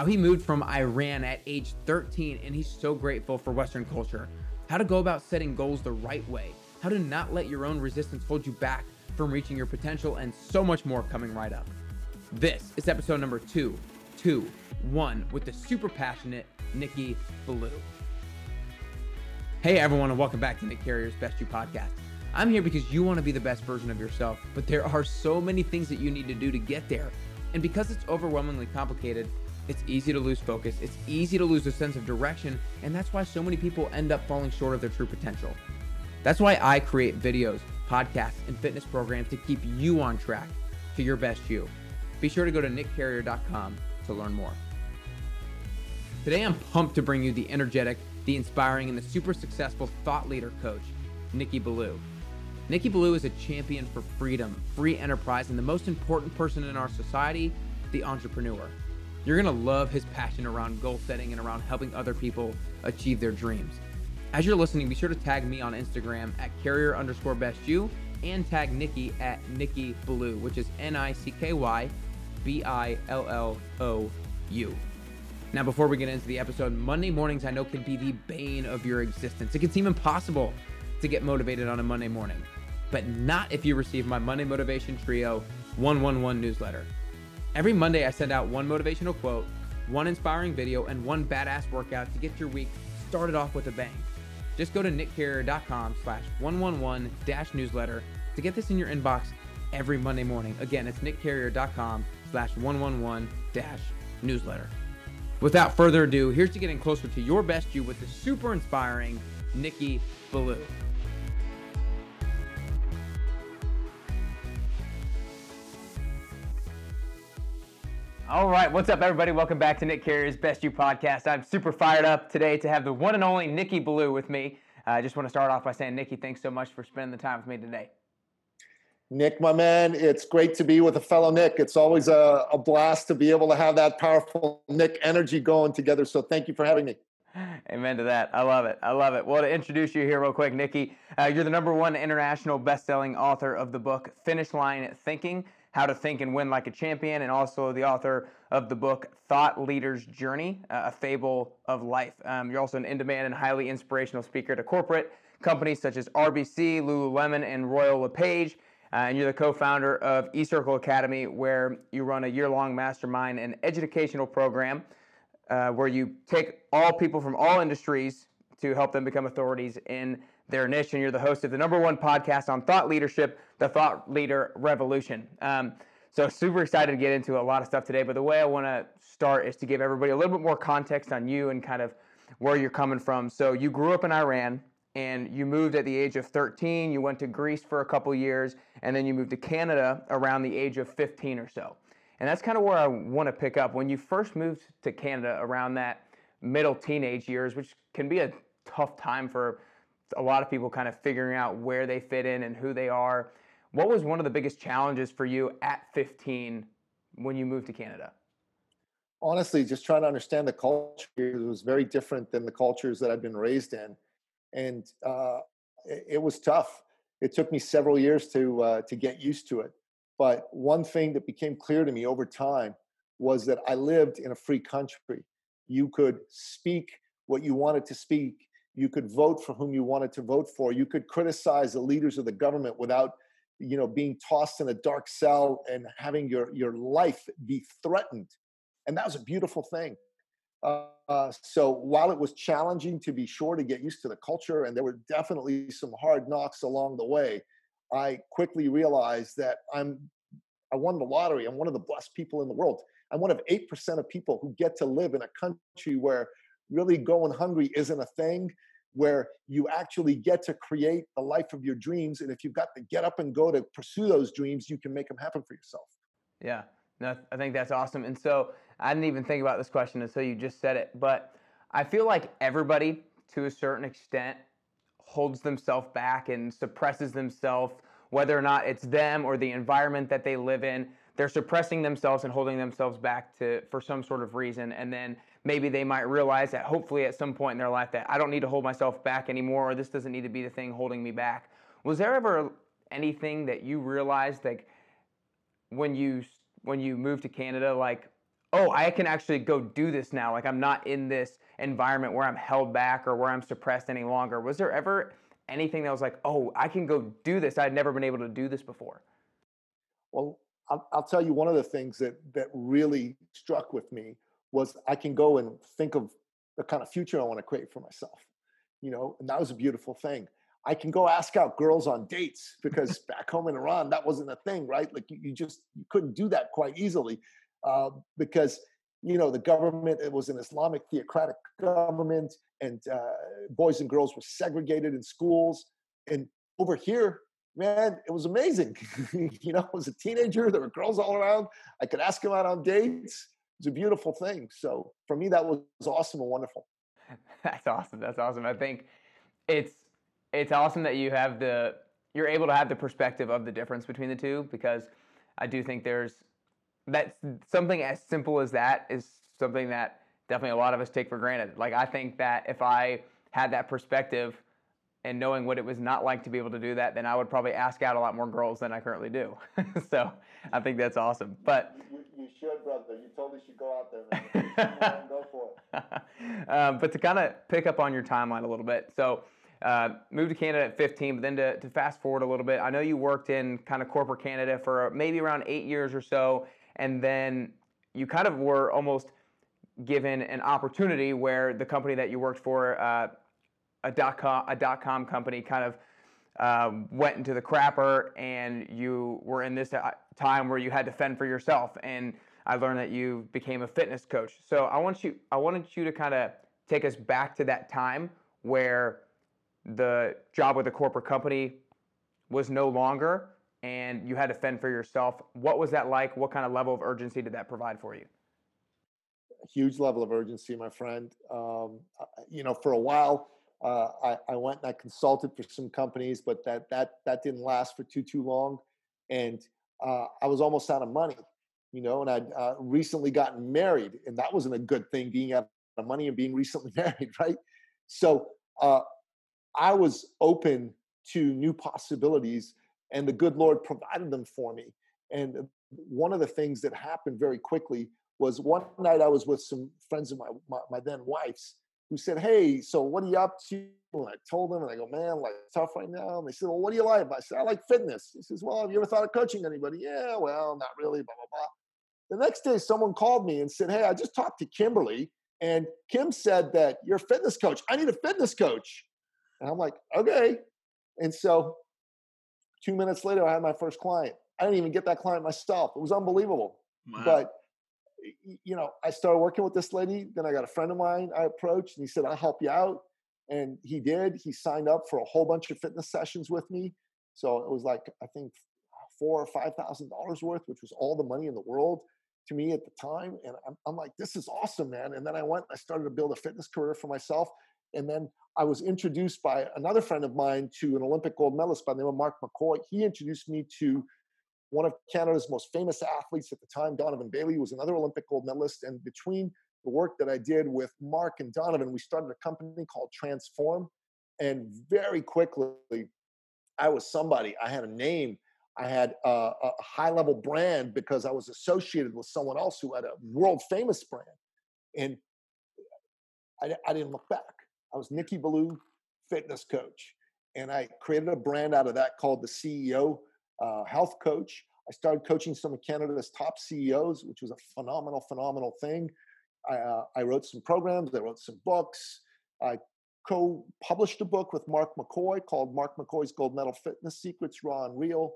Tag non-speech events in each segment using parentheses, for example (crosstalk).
how he moved from Iran at age 13 and he's so grateful for Western culture, how to go about setting goals the right way, how to not let your own resistance hold you back from reaching your potential, and so much more coming right up. This is episode number two, two, one, with the super passionate Nicky Billou. Hey everyone, and welcome back to Nick Carrier's Best You podcast. I'm here because you want to be the best version of yourself, but there are so many things that you need to do to get there. And because it's overwhelmingly complicated, it's easy to lose focus, it's easy to lose a sense of direction, and that's why so many people end up falling short of their true potential. That's why I create videos, podcasts, and fitness programs to keep you on track to your best you. Be sure to go to nickcarrier.com to learn more. Today, I'm pumped to bring you the energetic, the inspiring, and the super successful thought leader coach, Nicky Billou. Nicky Billou is a champion for freedom, free enterprise, and the most important person in our society, the entrepreneur. You're gonna love his passion around goal setting and around helping other people achieve their dreams. As you're listening, be sure to tag me on Instagram at carrier underscore best you and tag Nicky at Nicky Billou, which is N I C K Y B I L L O U. Now, before we get into the episode, Monday mornings I know can be the bane of your existence. It can seem impossible to get motivated on a Monday morning, but not if you receive my Monday Motivation Trio 111 newsletter. Every Monday, I send out one motivational quote, one inspiring video, and one badass workout to get your week started off with a bang. Just go to nickcarrier.com slash 111 dash newsletter to get this in your inbox every Monday morning. Again, it's nickcarrier.com slash 111 dash newsletter. Without further ado, here's to getting closer to your best you with the super inspiring Nicky Billou. All right, what's up, everybody? Welcome back to Nick Carrier's Best You podcast. I'm super fired up today to have the one and only Nicky Billou with me. I just want to start off by saying, Nicky, thanks so much for spending the time with me today. Nick, my man, it's great to be with a fellow Nick. It's always a, a, blast to be able to have that powerful Nick energy going together. So thank you for having me. Amen to that. I love it. I love it. Well, to introduce you here real quick, Nicky, uh, you're the number one international best-selling author of the book Finish Line Thinking: How to Think and Win Like a Champion, and also the author of the book Thought Leader's Journey: A Fable of Life. Um, you're also an in-demand and highly inspirational speaker to corporate companies such as RBC, Lululemon, and Royal LePage. Uh, and you're the co-founder of eCircle Academy, where you run a year-long mastermind and educational program uh, where you take all people from all industries to help them become authorities in their niche. And you're the host of the number one podcast on thought leadership, the Thought Leader Revolution. Um, so super excited to get into a lot of stuff today. But the way I want to start is to give everybody a little bit more context on you and kind of where you're coming from. So you grew up in Iran and you moved at the age of 13. You went to Greece for a couple years, and then you moved to Canada around the age of 15 or so. And that's kind of where I want to pick up. When you first moved to Canada around that middle teenage years, which can be a tough time for a lot of people kind of figuring out where they fit in and who they are. What was one of the biggest challenges for you at 15 when you moved to Canada? Honestly, just trying to understand the culture it was very different than the cultures that I'd been raised in and uh, it, was tough. It took me several years to uh, to get used to it. But one thing that became clear to me over time was that I lived in a free country. You could speak what you wanted to speak. You could vote for whom you wanted to vote for. You could criticize the leaders of the government without, you know, being tossed in a dark cell and having your your life be threatened. And that was a beautiful thing. Uh, so while it was challenging to be sure to get used to the culture, and there were definitely some hard knocks along the way, I quickly realized that I'm I won the lottery. I'm one of the blessed people in the world. I'm one of eight percent of people who get to live in a country where really going hungry isn't a thing, where you actually get to create the life of your dreams. And if you've got to get up and go to pursue those dreams, you can make them happen for yourself. Yeah, no, I think that's awesome. And so I didn't even think about this question until you just said it, but I feel like everybody, to a certain extent, holds themselves back and suppresses themselves, whether or not it's them or the environment that they live in. They're suppressing themselves and holding themselves back to for some sort of reason, and then maybe they might realize that hopefully at some point in their life that I don't need to hold myself back anymore, or this doesn't need to be the thing holding me back. Was there ever anything that you realized like when you when you moved to Canada, like oh, I can actually go do this now. Like I'm not in this environment where I'm held back or where I'm suppressed any longer. Was there ever anything that was like, oh, I can go do this? I'd never been able to do this before. Well, I'll, I'll tell you one of the things that that really struck with me was I can go and think of the kind of future I want to create for myself. You know, and that was a beautiful thing. I can go ask out girls on dates because (laughs) back home in Iran that wasn't a thing, right? Like you, you just you couldn't do that quite easily uh, because you know the government it was an Islamic theocratic government, and uh, boys and girls were segregated in schools. And over here, man, it was amazing. (laughs) you know, I was a teenager. There were girls all around. I could ask them out on dates. It's a beautiful thing. So for me, that was awesome and wonderful. (laughs) That's awesome. That's awesome. I think it's it's awesome that you have the you're able to have the perspective of the difference between the two because I do think there's that something as simple as that is something that definitely a lot of us take for granted. Like I think that if I had that perspective and knowing what it was not like to be able to do that, then I would probably ask out a lot more girls than I currently do. (laughs) so I think that's awesome. But you, you should, brother. You totally should go out there. And (laughs) go for it. (laughs) um, but to kind of pick up on your timeline a little bit, so. Uh, moved to Canada at 15, but then to, to fast forward a little bit, I know you worked in kind of corporate Canada for maybe around eight years or so, and then you kind of were almost given an opportunity where the company that you worked for, uh, a dot com a dot com company, kind of uh, went into the crapper, and you were in this uh, time where you had to fend for yourself. And I learned that you became a fitness coach. So I want you, I wanted you to kind of take us back to that time where the job with a corporate company was no longer and you had to fend for yourself. What was that like? What kind of level of urgency did that provide for you? A huge level of urgency, my friend. Um, you know, for a while, uh, I, I, went and I consulted for some companies, but that that that didn't last for too too long, and uh, I was almost out of money. You know, and I'd uh, recently gotten married, and that wasn't a good thing, being out of money and being recently (laughs) married, right? So uh, I was open to new possibilities and the good Lord provided them for me. And one of the things that happened very quickly was one night I was with some friends of my, my, my then wife's who said, Hey, so what are you up to? And I told them, and I go, Man, like tough right now. And they said, Well, what do you like? I said, I like fitness. He says, Well, have you ever thought of coaching anybody? Yeah, well, not really, blah, blah, blah. The next day, someone called me and said, Hey, I just talked to Kimberly, and Kim said that you're a fitness coach. I need a fitness coach. And I'm like, Okay. And so Two minutes later, I had my first client. I didn't even get that client myself. It was unbelievable. Wow. But you know, I started working with this lady. Then I got a friend of mine I approached, and he said, "I'll help you out." And he did. He signed up for a whole bunch of fitness sessions with me. So it was like I think four or five thousand dollars worth, which was all the money in the world to me at the time. And I'm, I'm like, this is awesome, man. And then I went, I started to build a fitness career for myself. And then I was introduced by another friend of mine to an Olympic gold medalist by the name of Mark McCoy. He introduced me to one of Canada's most famous athletes at the time, Donovan Bailey, was another Olympic gold medalist. And between the work that I did with Mark and Donovan, we started a company called Transform. And very quickly, I was somebody. I had a name. I had a, a high level brand because I was associated with someone else who had a world famous brand. And I, I didn't look back. I was Nicky Billou, fitness coach. And I created a brand out of that called the CEO uh, Health Coach. I started coaching some of Canada's top CEOs, which was a phenomenal, phenomenal thing. I, uh, I wrote some programs, I wrote some books. I co published a book with Mark McCoy called Mark McCoy's Gold Medal Fitness Secrets Raw and Real.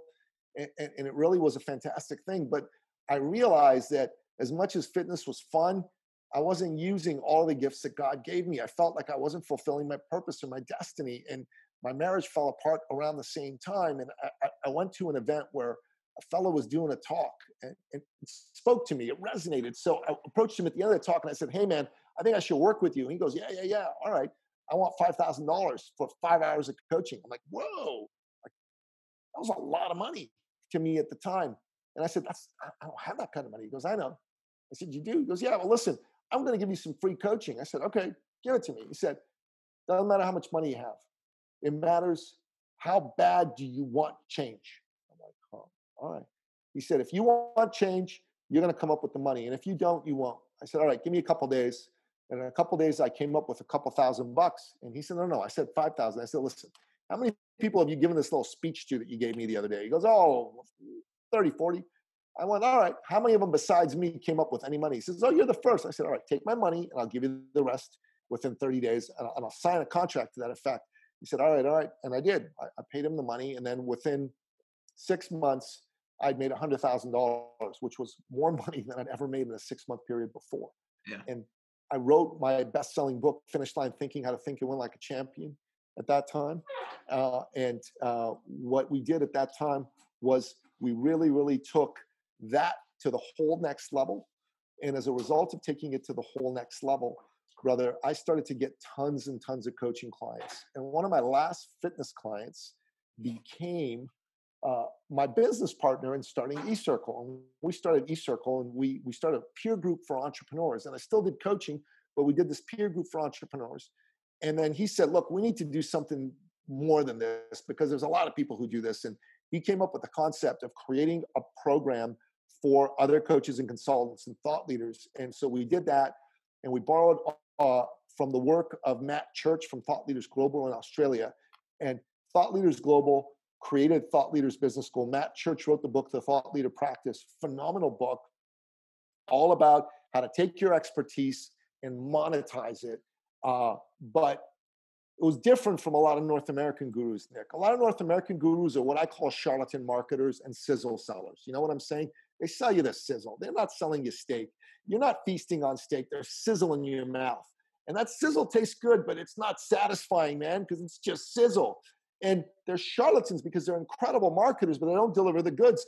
And, and, and it really was a fantastic thing. But I realized that as much as fitness was fun, I wasn't using all the gifts that God gave me. I felt like I wasn't fulfilling my purpose or my destiny. And my marriage fell apart around the same time. And I, I went to an event where a fellow was doing a talk and, and spoke to me. It resonated. So I approached him at the end of the talk and I said, Hey, man, I think I should work with you. And he goes, Yeah, yeah, yeah. All right. I want $5,000 for five hours of coaching. I'm like, Whoa, that was a lot of money to me at the time. And I said, That's, I don't have that kind of money. He goes, I know. I said, You do? He goes, Yeah, well, listen, I'm going to give you some free coaching. I said, okay, give it to me. He said, doesn't matter how much money you have. It matters how bad do you want change? All right. He said, if you want change, you're going to come up with the money. And if you don't, you won't. I said, all right, give me a couple days. And in a couple days, I came up with a couple thousand bucks. And he said, no, no. I said 5,000. I said, listen, how many people have you given this little speech to that you gave me the other day? He goes, oh, 30, 40. I went, all right, how many of them besides me came up with any money? He says, oh, you're the first. I said, all right, take my money and I'll give you the rest within 30 days and I'll sign a contract to that effect. He said, all right, all right. And I did. I, I paid him the money. And then within six months, I'd made $100,000, which was more (laughs) money than I'd ever made in a six month period before. Yeah. And I wrote my best selling book, Finish Line Thinking How to Think and Win Like a Champion, at that time. Uh, and uh, what we did at that time was we really, really took that to the whole next level. And as a result of taking it to the whole next level, brother, I started to get tons and tons of coaching clients. And one of my last fitness clients became uh, my business partner in starting eCircle. And we started eCircle and we, we started a peer group for entrepreneurs. And I still did coaching, but we did this peer group for entrepreneurs. And then he said, look, we need to do something more than this because there's a lot of people who do this. And he came up with the concept of creating a program for other coaches and consultants and thought leaders. And so we did that and we borrowed uh, from the work of Matt Church from Thought Leaders Global in Australia. And Thought Leaders Global created Thought Leaders Business School. Matt Church wrote the book, The Thought Leader Practice, phenomenal book, all about how to take your expertise and monetize it. Uh, but it was different from a lot of North American gurus, Nick. A lot of North American gurus are what I call charlatan marketers and sizzle sellers. You know what I'm saying? They sell you the sizzle. They're not selling you steak. You're not feasting on steak. They're sizzling your mouth. And that sizzle tastes good, but it's not satisfying, man, because it's just sizzle. And they're charlatans because they're incredible marketers, but they don't deliver the goods.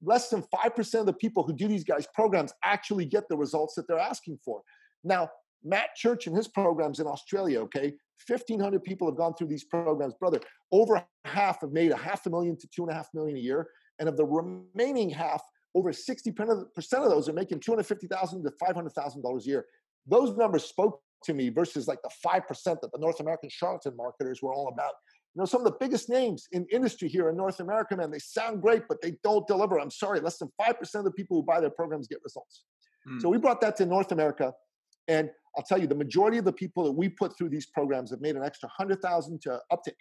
Less than 5% of the people who do these guys' programs actually get the results that they're asking for. Now, Matt Church and his programs in Australia, okay, 1,500 people have gone through these programs. Brother, over half have made a half a million to two and a half million a year. And of the remaining half, over 60% of those are making 250,000 to $500,000 a year. Those numbers spoke to me versus like the 5% that the North American charlatan marketers were all about. You know, some of the biggest names in industry here in North America, man, they sound great, but they don't deliver. I'm sorry, less than 5% of the people who buy their programs get results. Mm. So we brought that to North America. And I'll tell you, the majority of the people that we put through these programs have made an extra 100,000 to up to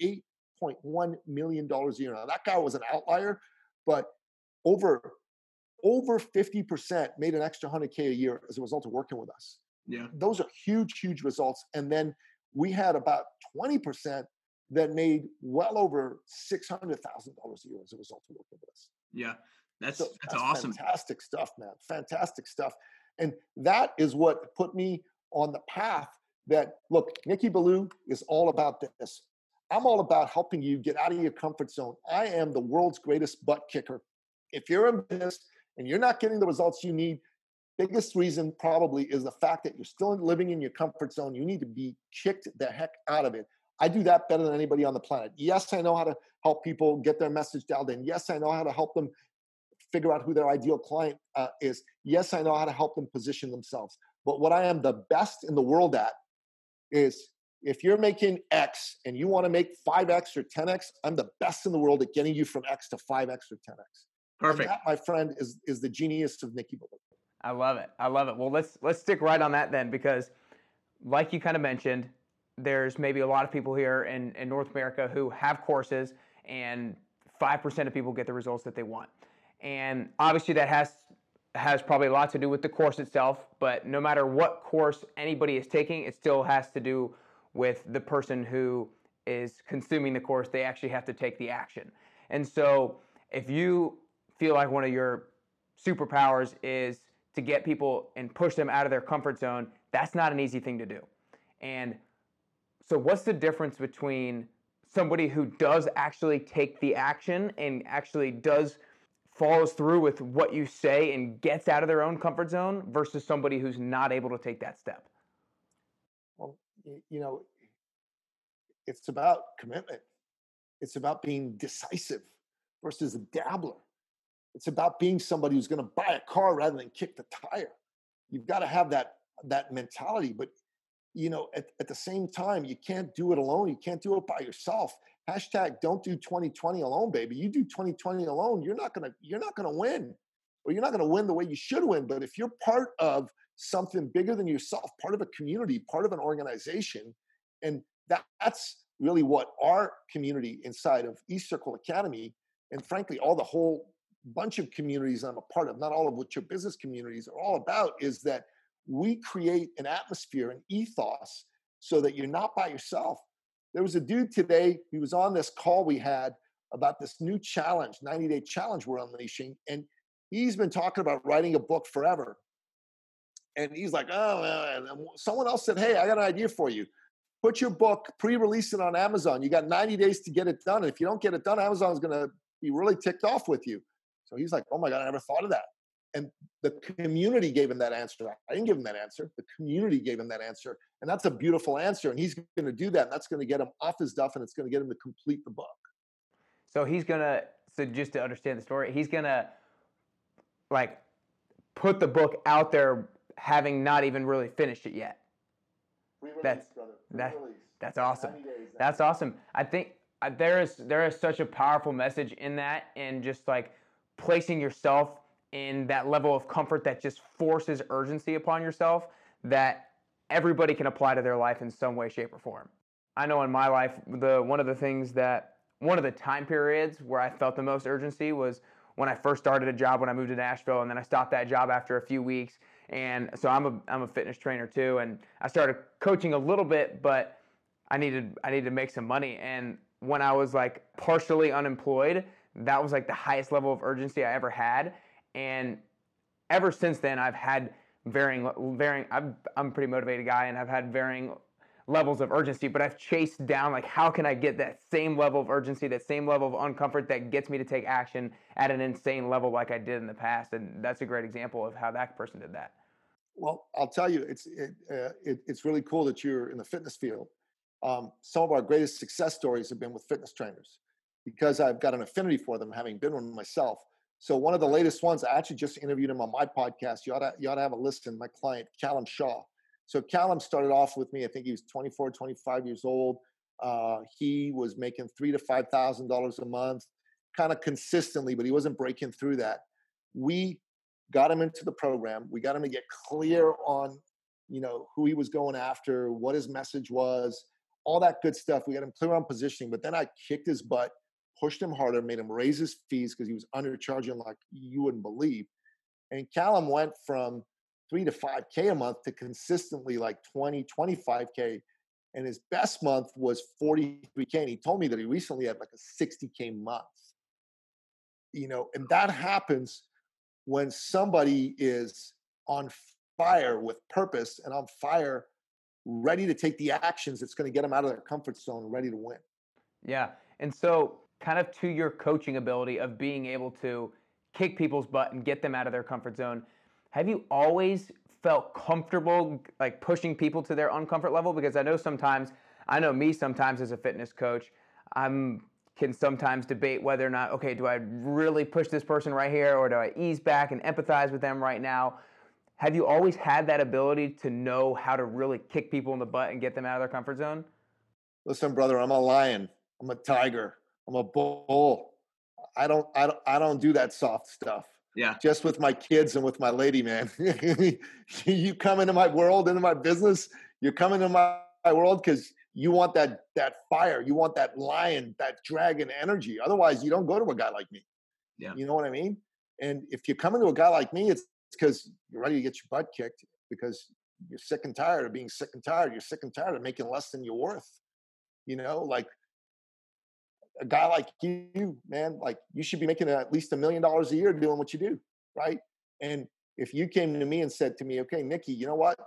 $8.1 million a year. Now, that guy was an outlier, but over over 50% made an extra 100K a year as a result of working with us. Yeah. Those are huge, huge results. And then we had about 20% that made well over $600,000 a year as a result of working with us. Yeah. That's, so that's, that's awesome. Fantastic stuff, man. Fantastic stuff. And that is what put me on the path that, look, Nicky Billou is all about this. I'm all about helping you get out of your comfort zone. I am the world's greatest butt kicker. If you're in business and you're not getting the results you need, biggest reason probably is the fact that you're still living in your comfort zone. You need to be kicked the heck out of it. I do that better than anybody on the planet. Yes, I know how to help people get their message dialed in. Yes, I know how to help them figure out who their ideal client uh, is. Yes, I know how to help them position themselves. But what I am the best in the world at is if you're making X and you want to make 5X or 10X, I'm the best in the world at getting you from X to 5X or 10X. Perfect. That, my friend, is is the genius of Nicky Billou. I love it. I love it. Well, let's let's stick right on that then, because like you kind of mentioned, there's maybe a lot of people here in, in North America who have courses, and five percent of people get the results that they want. And obviously, that has has probably a lot to do with the course itself. But no matter what course anybody is taking, it still has to do with the person who is consuming the course. They actually have to take the action. And so, if you feel like one of your superpowers is to get people and push them out of their comfort zone, that's not an easy thing to do. And so, what's the difference between somebody who does actually take the action and actually does follows through with what you say and gets out of their own comfort zone versus somebody who's not able to take that step? Well, you know, it's about commitment. It's about being decisive versus a dabbler. It's about being somebody who's going to buy a car rather than kick the tire. You've got to have that that mentality. But you know, at, at the same time, you can't do it alone. You can't do it by yourself. Hashtag don't do 2020 alone, baby. You do 2020 alone, you're not gonna you're not gonna win. or you're not to win the way you should win. But if you're part of something bigger than yourself, part of a community, part of an organization, and that, that's really what our community inside of eCircle Academy, and frankly, all the whole bunch of communities I'm a part of, not all of which your business communities are all about, is that we create an atmosphere, an ethos, so that you're not by yourself. There was a dude today, he was on this call we had about this new challenge, 90 day challenge we're unleashing. And he's been talking about writing a book forever. And he's like, oh, someone else said, hey, I got an idea for you. Put your book, pre release it on Amazon. You got 90 days to get it done. And if you don't get it done, Amazon's going to be really ticked off with you. So he's like, oh my God, I never thought of that. And the community gave him that answer. I didn't give him that answer. The community gave him that answer. And that's a beautiful answer. And he's going to do that. And that's going to get him off his duff and it's going to get him to complete the book. So he's going to, so just to understand the story, he's going to like put the book out there having not even really finished it yet. That's, that, that's awesome. That's awesome. I think uh, there is there is such a powerful message in that and just like placing yourself in that level of comfort that just forces urgency upon yourself that everybody can apply to their life in some way shape or form. I know in my life the one of the things that one of the time periods where i felt the most urgency was when i first started a job when i moved to nashville and then i stopped that job after a few weeks. And so i'm a, I'm a fitness trainer too and i started coaching a little bit but i needed i needed to make some money. And when i was like partially unemployed that was like the highest level of urgency i ever had and ever since then, I've had varying, varying. I'm, I'm a pretty motivated guy, and I've had varying levels of urgency. But I've chased down like, how can I get that same level of urgency, that same level of uncomfort that gets me to take action at an insane level, like I did in the past? And that's a great example of how that person did that. Well, I'll tell you, it's it, uh, it, it's really cool that you're in the fitness field. Um, some of our greatest success stories have been with fitness trainers because I've got an affinity for them, having been one myself. So one of the latest ones, I actually just interviewed him on my podcast. You ought to, you ought to have a listen. My client, Callum Shaw. So Callum started off with me. I think he was 24, 25 years old. Uh, he was making three to five thousand dollars a month, kind of consistently, but he wasn't breaking through that. We got him into the program. We got him to get clear on, you know, who he was going after, what his message was, all that good stuff. We got him clear on positioning. But then I kicked his butt pushed him harder, made him raise his fees because he was undercharging like you wouldn't believe. And Callum went from three to 5K a month to consistently like 20, 25K. And his best month was 43K. And he told me that he recently had like a 60K month. You know, and that happens when somebody is on fire with purpose and on fire, ready to take the actions that's going to get them out of their comfort zone, ready to win. Yeah. And so kind of to your coaching ability of being able to kick people's butt and get them out of their comfort zone. Have you always felt comfortable like pushing people to their uncomfort level? Because I know sometimes, I know me sometimes as a fitness coach, I'm can sometimes debate whether or not, okay, do I really push this person right here or do I ease back and empathize with them right now? Have you always had that ability to know how to really kick people in the butt and get them out of their comfort zone? Listen, brother, I'm a lion. I'm a tiger. I'm a bull. I don't, I don't, I don't do that soft stuff. Yeah. Just with my kids and with my lady, man. (laughs) you come into my world, into my business. You're coming into my, my world because you want that that fire. You want that lion, that dragon energy. Otherwise, you don't go to a guy like me. Yeah. You know what I mean? And if you come into a guy like me, it's because you're ready to get your butt kicked because you're sick and tired of being sick and tired. You're sick and tired of making less than you're worth. You know, like a guy like you, man, like you should be making at least a million dollars a year doing what you do, right? And if you came to me and said to me, okay, Nicky, you know what?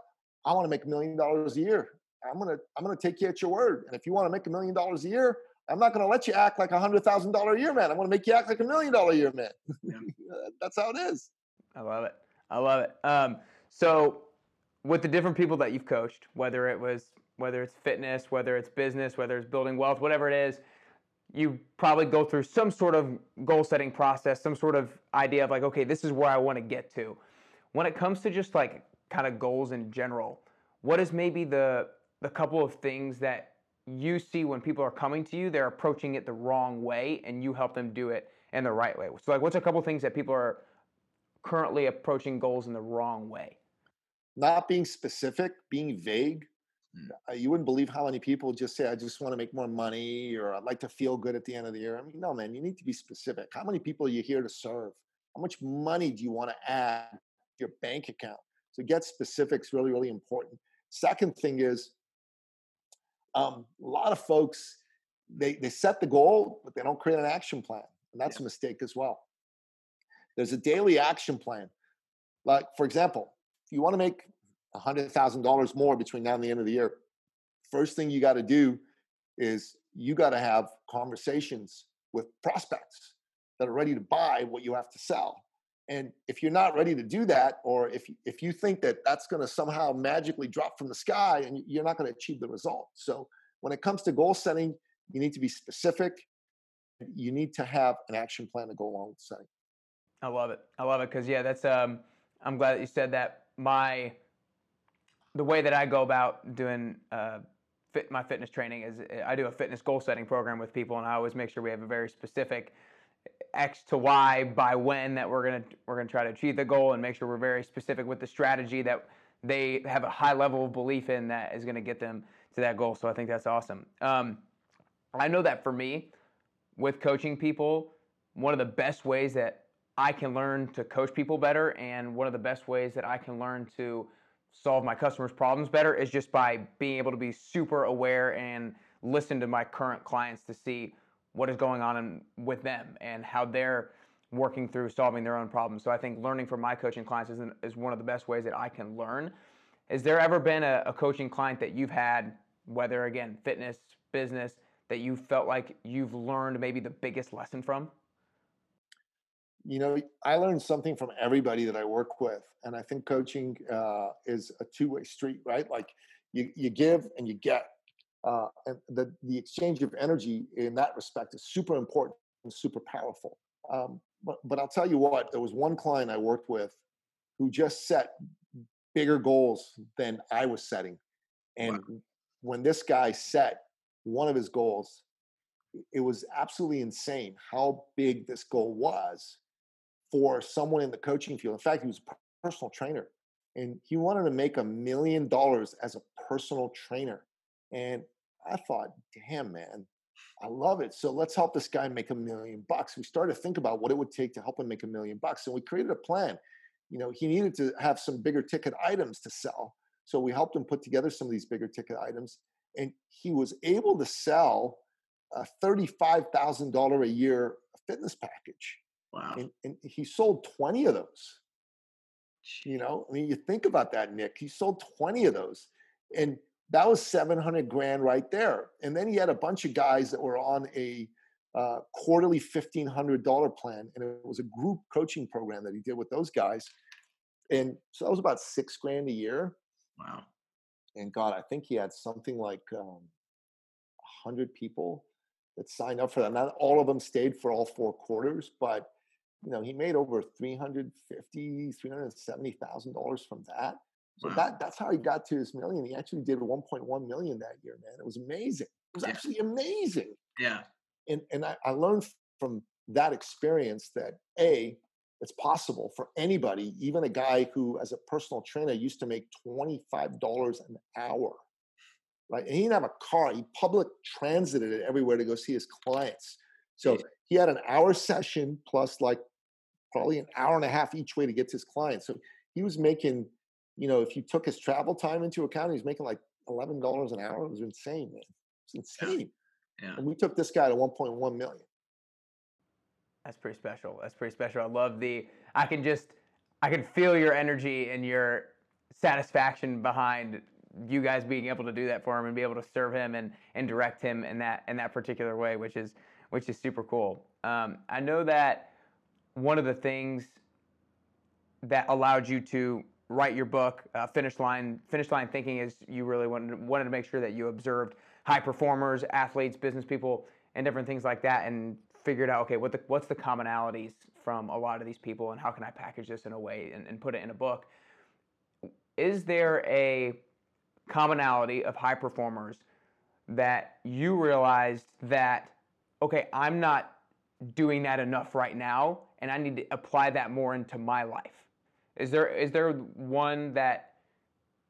I want to make a million dollars a year. I'm gonna I'm gonna take you at your word. And if you want to make a million dollars a year, I'm not gonna let you act like a hundred thousand dollar a year man. I'm gonna make you act like a million dollar a year man. (laughs) That's how it is. I love it. I love it. Um, so with the different people that you've coached, whether it was whether it's fitness, whether it's business, whether it's building wealth, whatever it is, you probably go through some sort of goal setting process, some sort of idea of like, okay, this is where I want to get to. When it comes to just like kind of goals in general, what is maybe the the couple of things that you see when people are coming to you, they're approaching it the wrong way and you help them do it in the right way. So like what's a couple of things that people are currently approaching goals in the wrong way? Not being specific, being vague. Mm. you wouldn't believe how many people just say, I just want to make more money or I'd like to feel good at the end of the year. I mean, no, man, you need to be specific. How many people are you here to serve? How much money do you want to add to your bank account? So get specifics really, really important. Second thing is um, a lot of folks, they, they set the goal, but they don't create an action plan. And that's yeah. a mistake as well. There's a daily action plan. Like, for example, if you want to make $100,000 more between now and the end of the year, first thing you got to do is you got to have conversations with prospects that are ready to buy what you have to sell. And if you're not ready to do that, or if if you think that that's going to somehow magically drop from the sky, and you're not going to achieve the result. So when it comes to goal setting, you need to be specific. You need to have an action plan to go along with setting. I love it. I love it because yeah, that's. Um, I'm glad that you said that. My the way that I go about doing uh, fit, my fitness training is I do a fitness goal setting program with people, and I always make sure we have a very specific X to Y by when that we're gonna we're gonna try to achieve the goal and make sure we're very specific with the strategy that they have a high level of belief in that is gonna get them to that goal. So I think that's awesome. Um, I know that for me, with coaching people, one of the best ways that I can learn to coach people better, and one of the best ways that I can learn to solve my customers' problems better is just by being able to be super aware and listen to my current clients to see what is going on in, with them and how they're working through solving their own problems. So I think learning from my coaching clients is, is one of the best ways that I can learn. Has there ever been a, a coaching client that you've had, whether again, fitness, business, that you felt like you've learned maybe the biggest lesson from? You know, I learned something from everybody that I work with. And I think coaching uh, is a two way street, right? Like you, you give and you get uh, and the, the exchange of energy in that respect is super important and super powerful. Um, but, but I'll tell you what, there was one client I worked with who just set bigger goals than I was setting. And wow. when this guy set one of his goals, it was absolutely insane how big this goal was for someone in the coaching field. In fact, he was a personal trainer and he wanted to make a million dollars as a personal trainer. And I thought, damn, man, I love it. So let's help this guy make a million bucks. We started to think about what it would take to help him make a million bucks. And we created a plan. You know, he needed to have some bigger ticket items to sell. So we helped him put together some of these bigger ticket items. And he was able to sell a $35,000 a year fitness package. Wow. And, and he sold 20 of those. You know, I mean, you think about that, Nick. He sold 20 of those. And that was 700 grand right there. And then he had a bunch of guys that were on a uh, quarterly $1,500 plan. And it was a group coaching program that he did with those guys. And so that was about six grand a year. Wow. And God, I think he had something like um, 100 people that signed up for that. Not all of them stayed for all four quarters, but you know, he made over 350, $370,000 from that. So wow. that that's how he got to his million. He actually did 1.1 million that year, man. It was amazing. It was yeah. actually amazing. Yeah. And and I, I learned from that experience that a it's possible for anybody, even a guy who, as a personal trainer, used to make $25 an hour. Right. And he didn't have a car. He public transited it everywhere to go see his clients. So he had an hour session plus like probably an hour and a half each way to get to his clients. So he was making you know, if you took his travel time into account, he's making like eleven dollars an hour. It was insane, man. It's insane. Yeah. yeah. And we took this guy to one point one million. That's pretty special. That's pretty special. I love the. I can just, I can feel your energy and your satisfaction behind you guys being able to do that for him and be able to serve him and and direct him in that in that particular way, which is which is super cool. Um, I know that one of the things that allowed you to write your book, uh, Finish Line. Finish Line Thinking is you really wanted wanted to make sure that you observed high performers, athletes, business people, and different things like that, and figured out okay, what the what's the commonalities from a lot of these people, and how can I package this in a way and, and put it in a book? Is there a commonality of high performers that you realized that okay, I'm not doing that enough right now and I need to apply that more into my life. Is there is there one that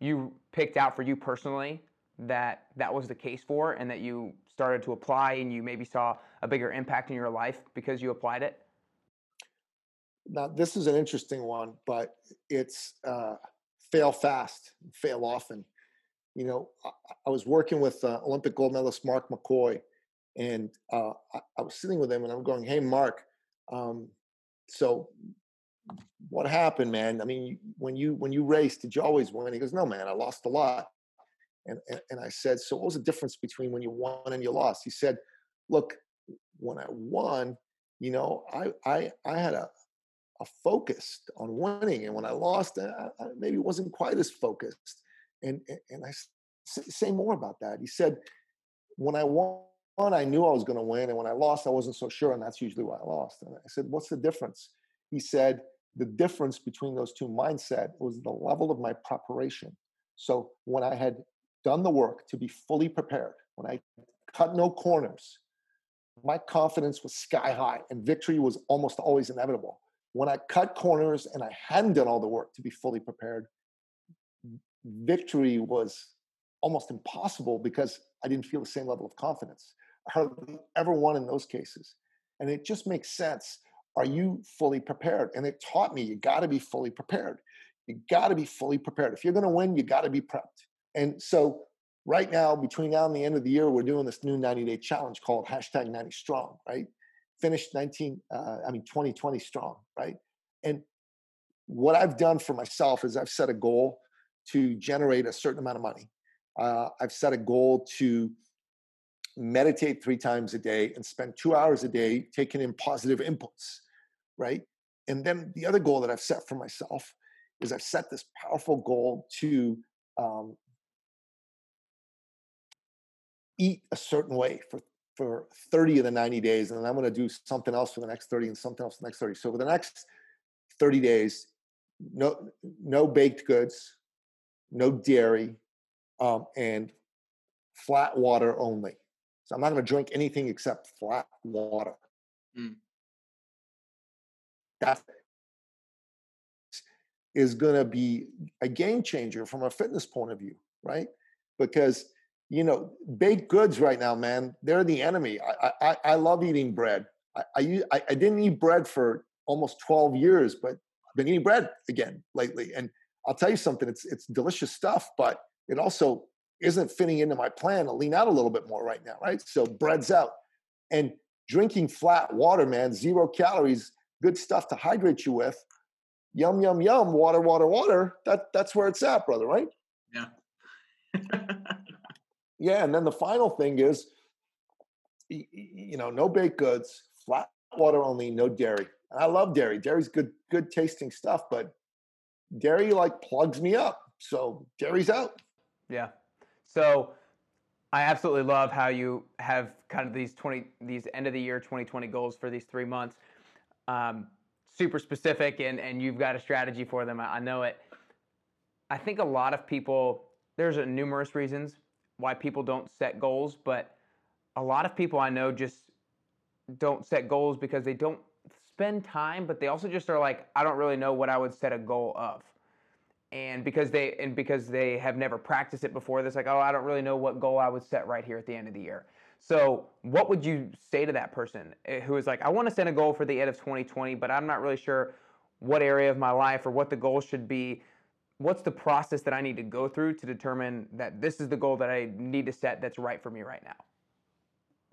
you picked out for you personally that that was the case for and that you started to apply and you maybe saw a bigger impact in your life because you applied it? Now, this is an interesting one, but it's uh, fail fast, fail often. You know, I, I was working with uh, Olympic gold medalist Mark McCoy, and uh, I, I, was sitting with him, and I'm going, "Hey, Mark, um, so what happened, man? I mean, when you when you raced, did you always win?" He goes, "No, man, I lost a lot." And, and, and I said, "So what was the difference between when you won and you lost?" He said, "Look, when I won, you know, I I I had a a focused on winning, and when I lost, I, I maybe wasn't quite as focused." And and I say more about that. He said, "When I won." I knew I was going to win, and when I lost, I wasn't so sure, and that's usually why I lost. And I said, "What's the difference?" He said, "The difference between those two mindset was the level of my preparation. So when I had done the work to be fully prepared, when I cut no corners, my confidence was sky high and victory was almost always inevitable. When I cut corners and I hadn't done all the work to be fully prepared, victory was almost impossible because I didn't feel the same level of confidence. I hardly ever won in those cases. And it just makes sense. Are you fully prepared? And it taught me you got to be fully prepared. You got to be fully prepared. If you're going to win, you got to be prepped. And so right now, between now and the end of the year, we're doing this new 90 day challenge called hashtag 90 strong, right? Finished 19, uh, I mean, 2020 strong, right? And what I've done for myself is I've set a goal to generate a certain amount of money. Uh, I've set a goal to meditate three times a day and spend two hours a day taking in positive inputs, right? And then the other goal that I've set for myself is I've set this powerful goal to um, eat a certain way for for 30 of the 90 days and then i'm going to do something else for the next 30 and something else for the next 30 so for the next 30 days no no baked goods no dairy um, and flat water only so i'm not going to drink anything except flat water mm. that is going to be a game changer from a fitness point of view right because you know, baked goods right now, man, they're the enemy. I I, I love eating bread. I, I I didn't eat bread for almost 12 years, but I've been eating bread again lately. And I'll tell you something, it's it's delicious stuff, but it also isn't fitting into my plan to lean out a little bit more right now, right? So bread's out. And drinking flat water, man, zero calories, good stuff to hydrate you with. Yum, yum, yum, water, water, water. That that's where it's at, brother, right? Yeah. Yeah, and then the final thing is, you know, no baked goods, flat water only, no dairy. And I love dairy. Dairy's good, good tasting stuff, but dairy like plugs me up. So dairy's out. Yeah. So I absolutely love how you have kind of these 20, these end of the year 2020 goals for these three months. Um, super specific and, and you've got a strategy for them. I, I know it. I think a lot of people, there's a numerous reasons why people don't set goals, but a lot of people I know just don't set goals because they don't spend time, but they also just are like, I don't really know what I would set a goal of. And because they and because they have never practiced it before, they're like, oh, I don't really know what goal I would set right here at the end of the year. So, what would you say to that person eh, who is like, I want to set a goal for the end of 2020, but I'm not really sure what area of my life or what the goal should be what's the process that I need to go through to determine that this is the goal that I need to set that's right for me right now?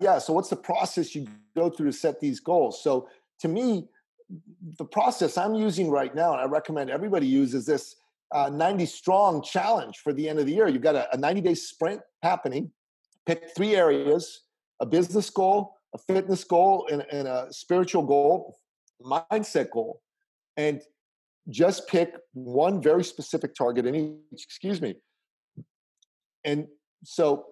Yeah. So, what's the process you go through to set these goals? So, to me, the process I'm using right now, and I recommend everybody uses this uh, 90 strong challenge for the end of the year. You've got a, a 90 day sprint happening. Pick three areas a business goal, a fitness goal, and, and a spiritual goal, mindset goal. And just pick one very specific target in each, excuse me. And so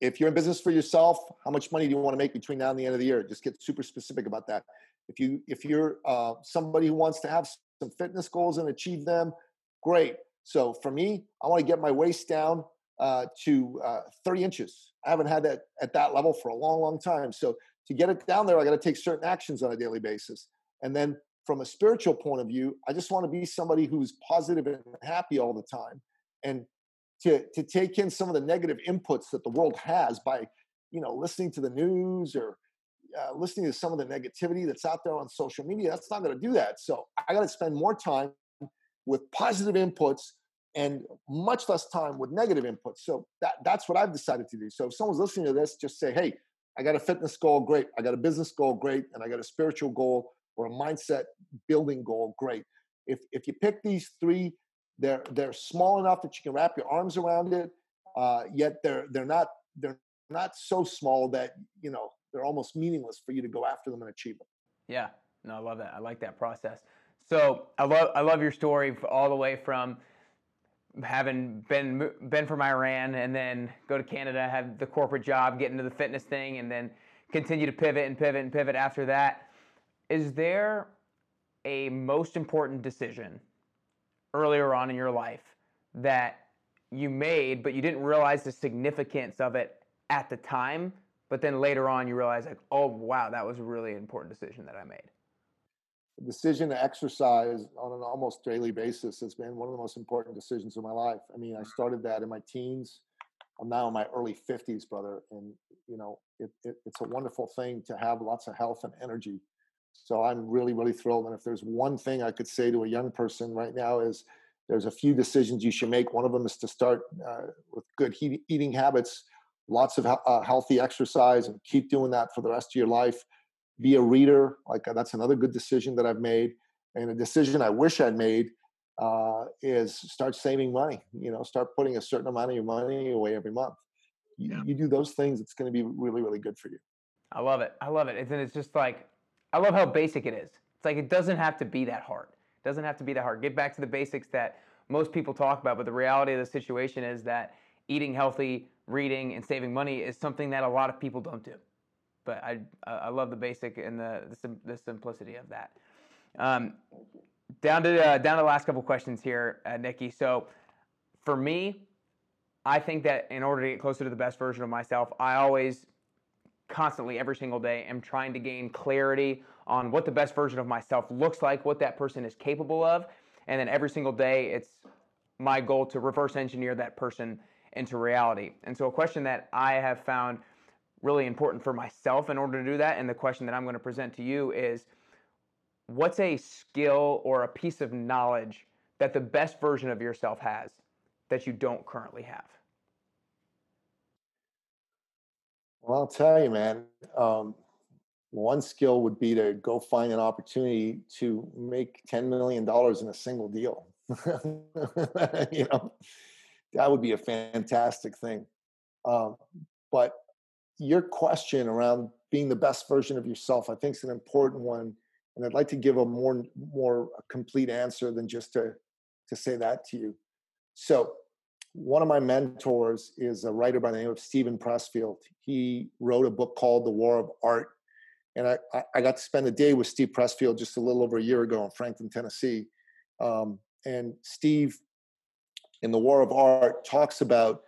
if you're in business for yourself, how much money do you want to make between now and the end of the year? Just get super specific about that. If you if you're uh, somebody who wants to have some fitness goals and achieve them, great. So for me, I want to get my waist down uh, to uh, 30 inches. I haven't had that at that level for a long, long time. So to get it down there, I got to take certain actions on a daily basis. And then from a spiritual point of view, I just want to be somebody who's positive and happy all the time. And to, to take in some of the negative inputs that the world has by, you know, listening to the news or uh, listening to some of the negativity that's out there on social media, that's not going to do that. So I got to spend more time with positive inputs and much less time with negative inputs. So that, that's what I've decided to do. So if someone's listening to this, just say, hey, I got a fitness goal, great. I got a business goal, great. And I got a spiritual goal or a mindset building goal, great. If, if you pick these three, they're, they're small enough that you can wrap your arms around it, uh, yet they're, they're, not, they're not so small that, you know, they're almost meaningless for you to go after them and achieve them. Yeah, no, I love that. I like that process. So I love I love your story all the way from having been been from Iran and then go to Canada, have the corporate job, get into the fitness thing, and then continue to pivot and pivot and pivot after that. Is there a most important decision earlier on in your life that you made, but you didn't realize the significance of it at the time, but then later on you realize like, oh wow, that was a really important decision that I made? The decision to exercise on an almost daily basis has been one of the most important decisions of my life. I mean, I started that in my teens. I'm now in my early 50s, brother, and you know, it, it, it's a wonderful thing to have lots of health and energy. So I'm really, really thrilled. And if there's one thing I could say to a young person right now is there's a few decisions you should make. One of them is to start uh, with good he- eating habits, lots of uh, healthy exercise, and keep doing that for the rest of your life be a reader. Like uh, that's another good decision that I've made, and a decision I wish I'd made uh, is start saving money. You know, start putting a certain amount of your money away every month. You, yeah. you do those things, it's going to be really, really good for you. I love it. I love it. And it's just like I love how basic it is. It's like it doesn't have to be that hard. It doesn't have to be that hard. Get back to the basics that most people talk about, but the reality of the situation is that eating healthy, reading, and saving money is something that a lot of people don't do but I I love the basic and the the, the simplicity of that. Um, down to down to the last couple questions here, uh, Nicky. So for me, I think that in order to get closer to the best version of myself, I always constantly every single day am trying to gain clarity on what the best version of myself looks like, what that person is capable of, and then every single day it's my goal to reverse engineer that person into reality. And so a question that I have found really important for myself in order to do that. And the question that I'm going to present to you is what's a skill or a piece of knowledge that the best version of yourself has that you don't currently have? Well, I'll tell you, man. Um, one skill would be to go find an opportunity to make $10 million in a single deal. (laughs) you know, that would be a fantastic thing. Um, but your question around being the best version of yourself, I think, is an important one, and I'd like to give a more more complete answer than just to to say that to you. So, one of my mentors is a writer by the name of Steven Pressfield. He wrote a book called The War of Art, and I I got to spend a day with Steve Pressfield just a little over a year ago in Franklin, Tennessee, um, and Steve in The War of Art talks about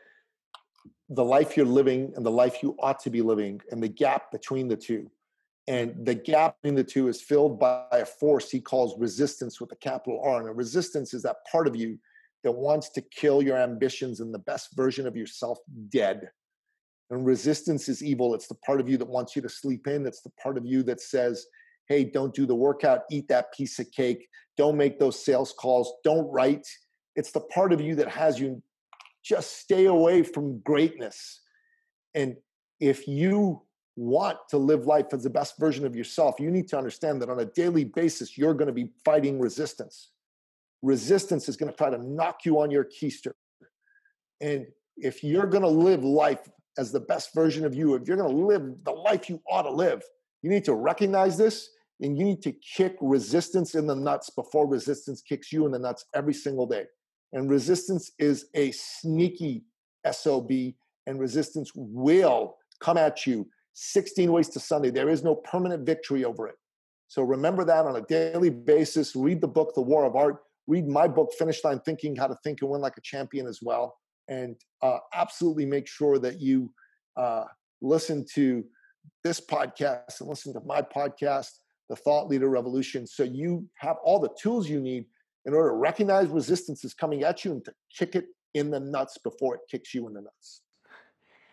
the life you're living and the life you ought to be living and the gap between the two. And the gap between the two is filled by a force he calls resistance with a capital R. And resistance is that part of you that wants to kill your ambitions and the best version of yourself dead. And resistance is evil. It's the part of you that wants you to sleep in. It's the part of you that says, hey, don't do the workout, eat that piece of cake, don't make those sales calls, don't write. It's the part of you that has you just stay away from greatness. And if you want to live life as the best version of yourself, you need to understand that on a daily basis, you're going to be fighting resistance. Resistance is going to try to knock you on your keister. And if you're going to live life as the best version of you, if you're going to live the life you ought to live, you need to recognize this and you need to kick resistance in the nuts before resistance kicks you in the nuts every single day. And resistance is a sneaky SOB, and resistance will come at you 16 ways to Sunday. There is no permanent victory over it. So remember that on a daily basis. Read the book, The War of Art. Read my book, Finish Line Thinking How to Think and Win Like a Champion, as well. And uh, absolutely make sure that you uh, listen to this podcast and listen to my podcast, The Thought Leader Revolution, so you have all the tools you need in order to recognize resistance is coming at you and to kick it in the nuts before it kicks you in the nuts.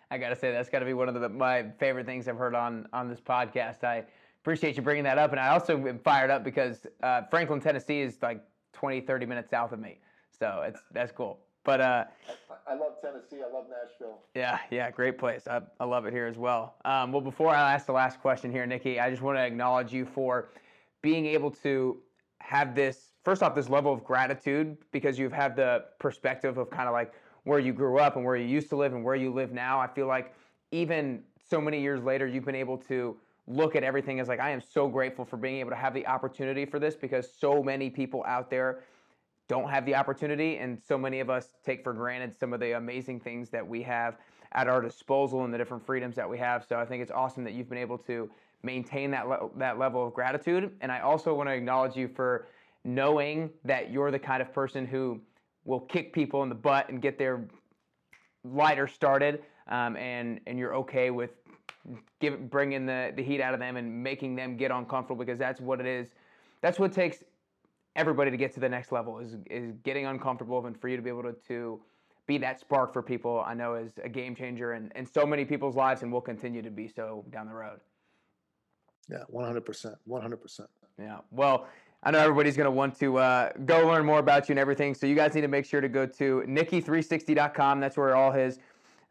I got to say that's got to be one of the, my favorite things I've heard on on this podcast. I appreciate you bringing that up, and I also am fired up because uh, Franklin, Tennessee, is like 20, 30 minutes south of me, so it's that's cool. But uh, I, I love Tennessee. I love Nashville. Yeah, yeah, great place. I, I love it here as well. Um, well, before I ask the last question here, Nicky, I just want to acknowledge you for being able to have this first off this level of gratitude because you've had the perspective of kind of like where you grew up and where you used to live and where you live now. I feel like even so many years later, you've been able to look at everything as like, I am so grateful for being able to have the opportunity for this because so many people out there don't have the opportunity, and so many of us take for granted some of the amazing things that we have at our disposal and the different freedoms that we have. So I think it's awesome that you've been able to maintain that le- that level of gratitude. And I also want to acknowledge you for knowing that you're the kind of person who will kick people in the butt and get their lighter started, um, and and you're okay with give, bringing the the heat out of them and making them get uncomfortable because that's what it is. That's what takes everybody to get to the next level is is getting uncomfortable and for you to be able to, to be that spark for people. I know is a game changer in, in so many people's lives and will continue to be so down the road. Yeah, one hundred percent, one hundred percent. Yeah. Well, I know everybody's going to want to uh, go learn more about you and everything. So you guys need to make sure to go to Nikki360.com. That's where all his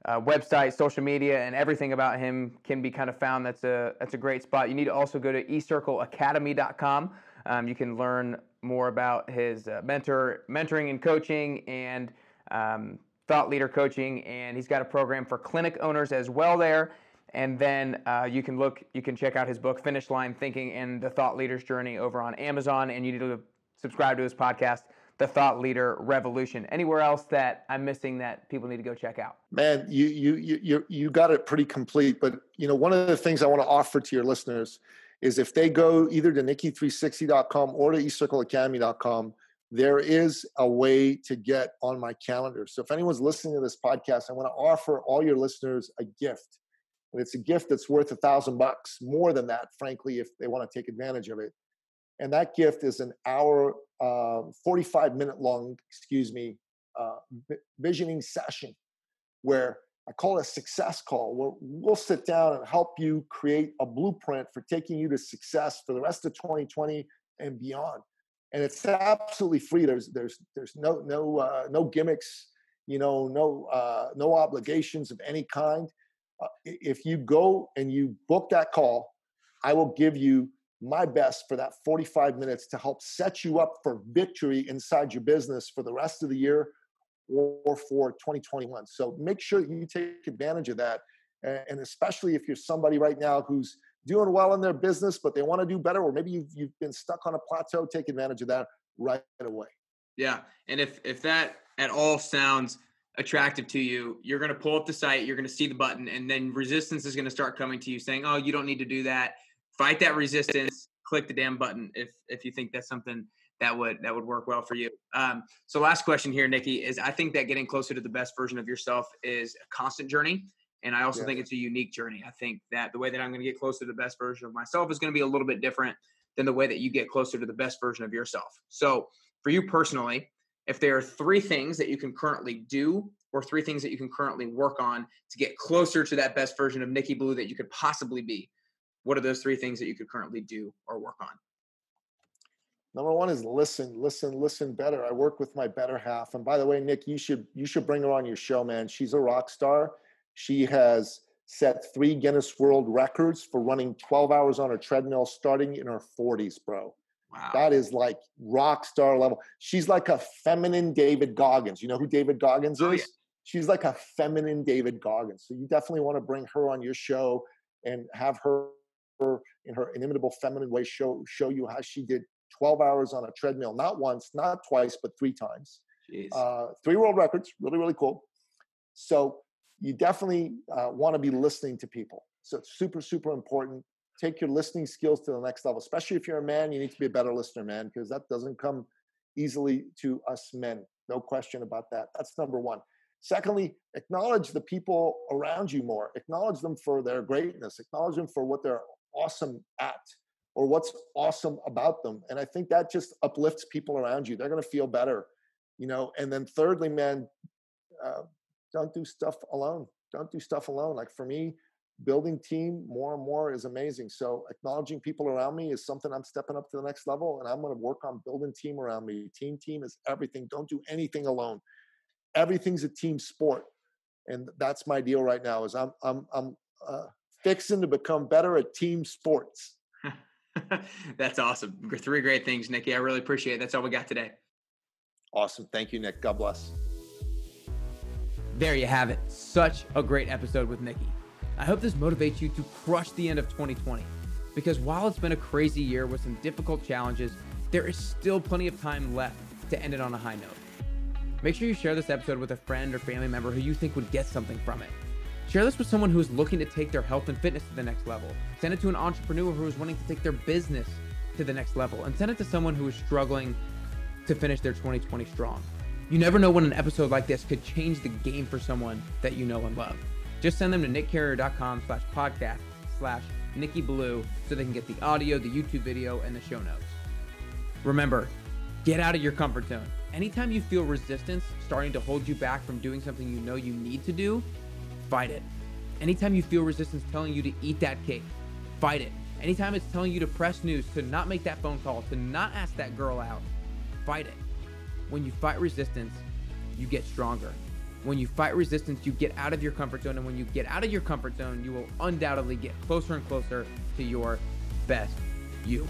uh, website, social media, and everything about him can be kind of found. That's a that's a great spot. You need to also go to eCircleAcademy.com. Um, you can learn more about his uh, mentor, mentoring and coaching, and um, thought leader coaching. And he's got a program for clinic owners as well there. And then uh, you can look, you can check out his book, Finish Line Thinking and the Thought Leader's Journey, over on Amazon. And you need to subscribe to his podcast, The Thought Leader Revolution. Anywhere else that I'm missing that people need to go check out? Man, you you you you you got it pretty complete. But you know, one of the things I want to offer to your listeners is if they go either to nikki360.com or to eCircleAcademy.com, there is a way to get on my calendar. So if anyone's listening to this podcast, I want to offer all your listeners a gift and it's a gift that's worth a thousand bucks, more than that, frankly, if they want to take advantage of it. And that gift is an hour, uh, 45 minute long, excuse me, uh, visioning session where I call it a success call, where we'll sit down and help you create a blueprint for taking you to success for the rest of 2020 and beyond. And it's absolutely free. There's there's there's no no uh, no gimmicks, you know, no uh, no obligations of any kind. Uh, if you go and you book that call, I will give you my best for that 45 minutes to help set you up for victory inside your business for the rest of the year or for 2021. So make sure you take advantage of that. And especially if you're somebody right now who's doing well in their business, but they want to do better, or maybe you've, you've been stuck on a plateau, take advantage of that right away. Yeah. And if, if that at all sounds attractive to you, you're going to pull up the site, you're going to see the button, and then resistance is going to start coming to you saying, "Oh, you don't need to do that. Fight that resistance. Click the damn button if if you think that's something that would that would work well for you." Um, so, last question here, Nicky, is I think that getting closer to the best version of yourself is a constant journey. And I also yes. think it's a unique journey. I think that the way that I'm going to get closer to the best version of myself is going to be a little bit different than the way that you get closer to the best version of yourself. So, for you personally, if there are three things that you can currently do or three things that you can currently work on to get closer to that best version of Nicky Billou that you could possibly be, what are those three things that you could currently do or work on? Number one is listen, listen, listen better. I work with my better half. And by the way, Nick, you should you should bring her on your show, man. She's a rock star. She has set three Guinness World Records for running 12 hours on a treadmill starting in her 40s, bro. Wow. That is like rock star level. She's like a feminine David Goggins. You know who David Goggins oh, is? Yeah. She's like a feminine David Goggins. So you definitely want to bring her on your show and have her, her in her inimitable feminine way show show you how she did 12 hours on a treadmill, not once, not twice, but three times. Uh, three world records, really, really cool. So you definitely uh, want to be listening to people. So it's super, super important take your listening skills to the next level. Especially if you're a man, you need to be a better listener, man, because that doesn't come easily to us men. No question about that. That's number one. Secondly, acknowledge the people around you more. Acknowledge them for their greatness. Acknowledge them for what they're awesome at or what's awesome about them. And I think that just uplifts people around you. They're going to feel better, you know. And then thirdly, man, uh, don't do stuff alone. Don't do stuff alone. Like for me, building team more and more is amazing. So acknowledging people around me is something I'm stepping up to the next level, and I'm going to work on building team around me. Team, team is everything. Don't do anything alone. Everything's a team sport, and that's my deal right now. Is I'm I'm I'm uh, fixing to become better at team sports. (laughs) that's awesome. Three great things, Nicky. I really appreciate it. That's all we got today. Awesome. Thank you, Nick. God bless. There you have it. Such a great episode with Nicky. I hope this motivates you to crush the end of 2020. Because while it's been a crazy year with some difficult challenges, there is still plenty of time left to end it on a high note. Make sure you share this episode with a friend or family member who you think would get something from it. Share this with someone who is looking to take their health and fitness to the next level. Send it to an entrepreneur who is wanting to take their business to the next level. And send it to someone who is struggling to finish their 2020 strong. You never know when an episode like this could change the game for someone that you know and love. Just send them to nickcarrier.com slash podcast slash Nicky Billou so they can get the audio, the YouTube video, and the show notes. Remember, get out of your comfort zone. Anytime you feel resistance starting to hold you back from doing something you know you need to do, fight it. Anytime you feel resistance telling you to eat that cake, fight it. Anytime it's telling you to press news, to not make that phone call, to not ask that girl out, fight it. When you fight resistance, you get stronger. When you fight resistance, you get out of your comfort zone. And when you get out of your comfort zone, you will undoubtedly get closer and closer to your best you.